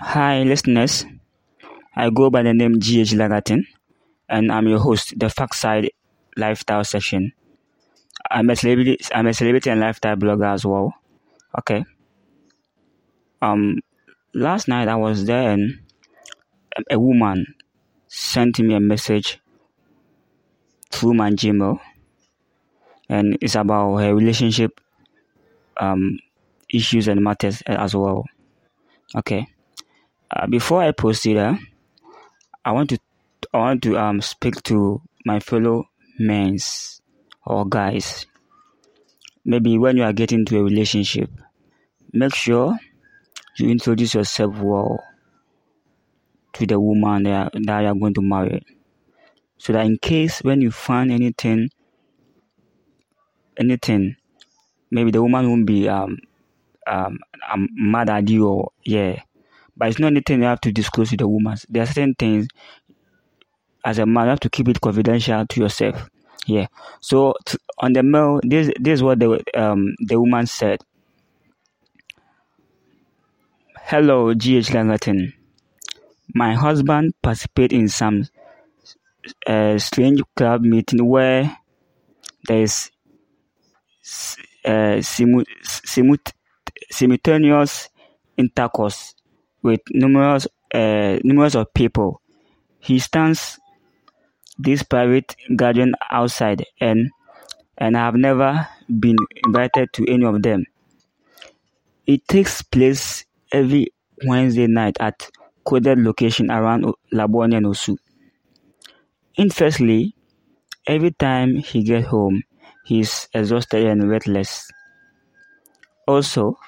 Hi, listeners. I go by the name GH Lagatin, and I'm your host, the Fact Lifestyle Section. I'm a celebrity. I'm a celebrity and lifestyle blogger as well. Okay. Um, last night I was there, and a woman sent me a message through my Gmail, and it's about her relationship um issues and matters as well. Okay. Uh, before I proceed, uh, I want to I want to um speak to my fellow men or guys. Maybe when you are getting into a relationship, make sure you introduce yourself well to the woman that, that you are going to marry. So that in case when you find anything anything, maybe the woman won't be um um, mad at you or yeah. But it's not anything you have to disclose to the woman. There are certain things as a man you have to keep it confidential to yourself. Yeah. So t- on the mail, this this is what the um the woman said. Hello, GH Lagatin. My husband participated in some uh, strange club meeting where there is uh, simul- simul- simultaneous intercourse with numerous uh, numerous of people. He stands this private garden outside and and I have never been invited to any of them. It takes place every Wednesday night at coded location around Labone and Osu. Interestingly, every time he gets home, he is exhausted and restless. Also,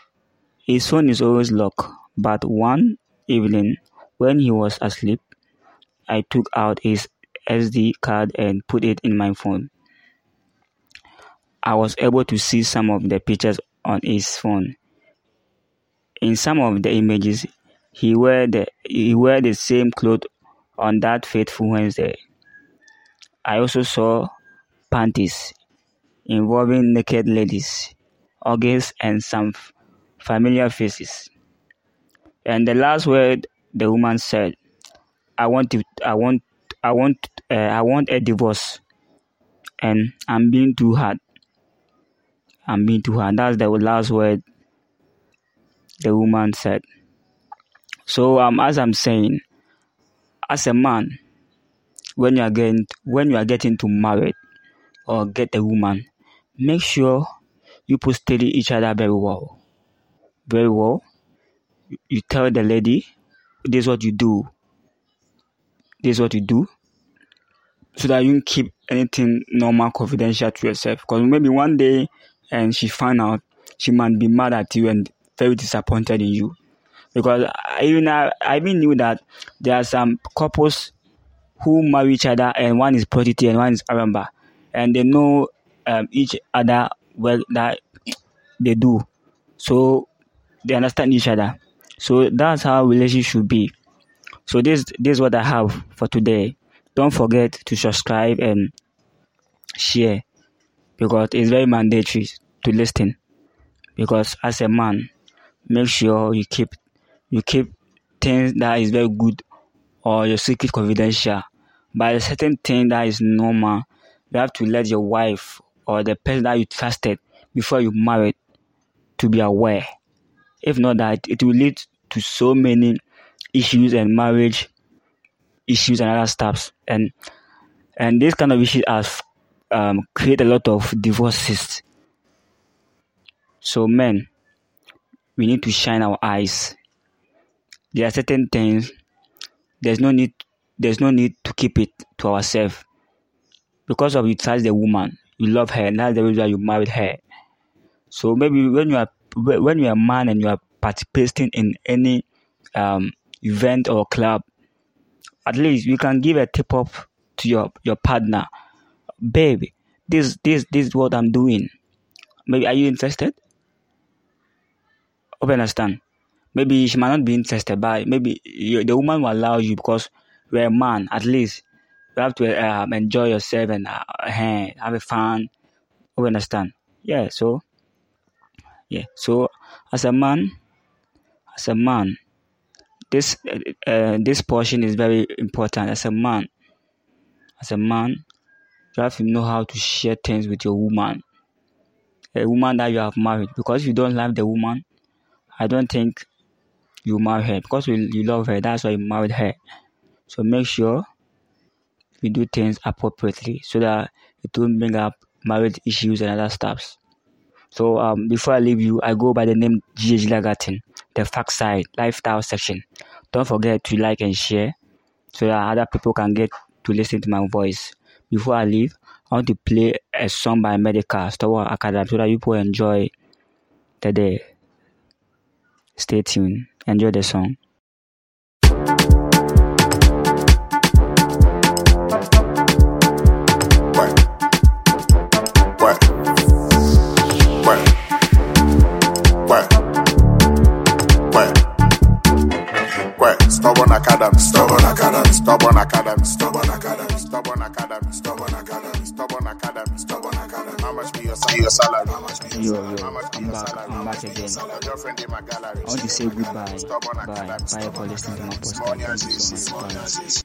his phone is always locked, but one evening when he was asleep, I took out his SD card and put it in my phone. I was able to see some of the pictures on his phone. In some of the images, he wear the he wear the same clothes on that fateful Wednesday. I also saw panties involving naked ladies, organs, and some familiar faces. And the last word the woman said, "I want to, I want, I want, uh, I want a divorce, and I'm being too hard. I'm being too hard." That's the last word the woman said. So, um, as I'm saying, as a man, when you are getting when you are getting to married or get a woman, make sure you put study each other very well very well. You tell the lady, this is what you do. This is what you do. So that you keep anything normal confidential to yourself. Because maybe one day and she find out, she might be mad at you and very disappointed in you. Because I even I, I even knew that there are some couples who marry each other and one is prostitute and one is Aramba. And they know um, each other well that they do. So they understand each other. So that's how relationship should be. So this this is what I have for today. Don't forget to subscribe and share because it's very mandatory to listen. Because as a man, make sure you keep you keep things that is very good or your secret confidential. But a certain thing that is normal, you have to let your wife or the person that you trusted before you married to be aware. If not that, it will lead to so many issues and marriage issues and other stuffs. And and this kind of issues have um, create a lot of divorces. So men, we need to shine our eyes. There are certain things. There's no need. There's no need to keep it to ourselves. Because of you trust the woman, you love her, and that's the reason why you married her. So maybe when you are when you're a man and you are participating in any um, event or club, at least you can give a tip off to your, your partner. Babe, this this this is what I'm doing. Maybe are you interested? You understand. Maybe she might not be interested, but maybe you, the woman will allow you because you're a man. At least you have to um, enjoy yourself and uh, have a fun. You understand. Yeah. So yeah. So as a man, as a man, this uh, this portion is very important as a man. As a man, you have to know how to share things with your woman, a woman that you have married. Because if you don't love the woman, I don't think you marry her because you, you love her. That's why you married her. So make sure you do things appropriately so that it won't bring up marriage issues and other stuffs. So um, before I leave you, I go by the name GH Lagatin, the fact side lifestyle section. Don't forget to like and share so that other people can get to listen to my voice. Before I leave, I want to play a song by Medikal Star Academy so that you people enjoy the day. Stay tuned. Enjoy the song. Yo, yo, How much be I'm back. I'm back again. Your girlfriend in my gallery. I want to say goodbye. Bye. Bye for listening to my podcast. Thank you you so much. Bye. as you see.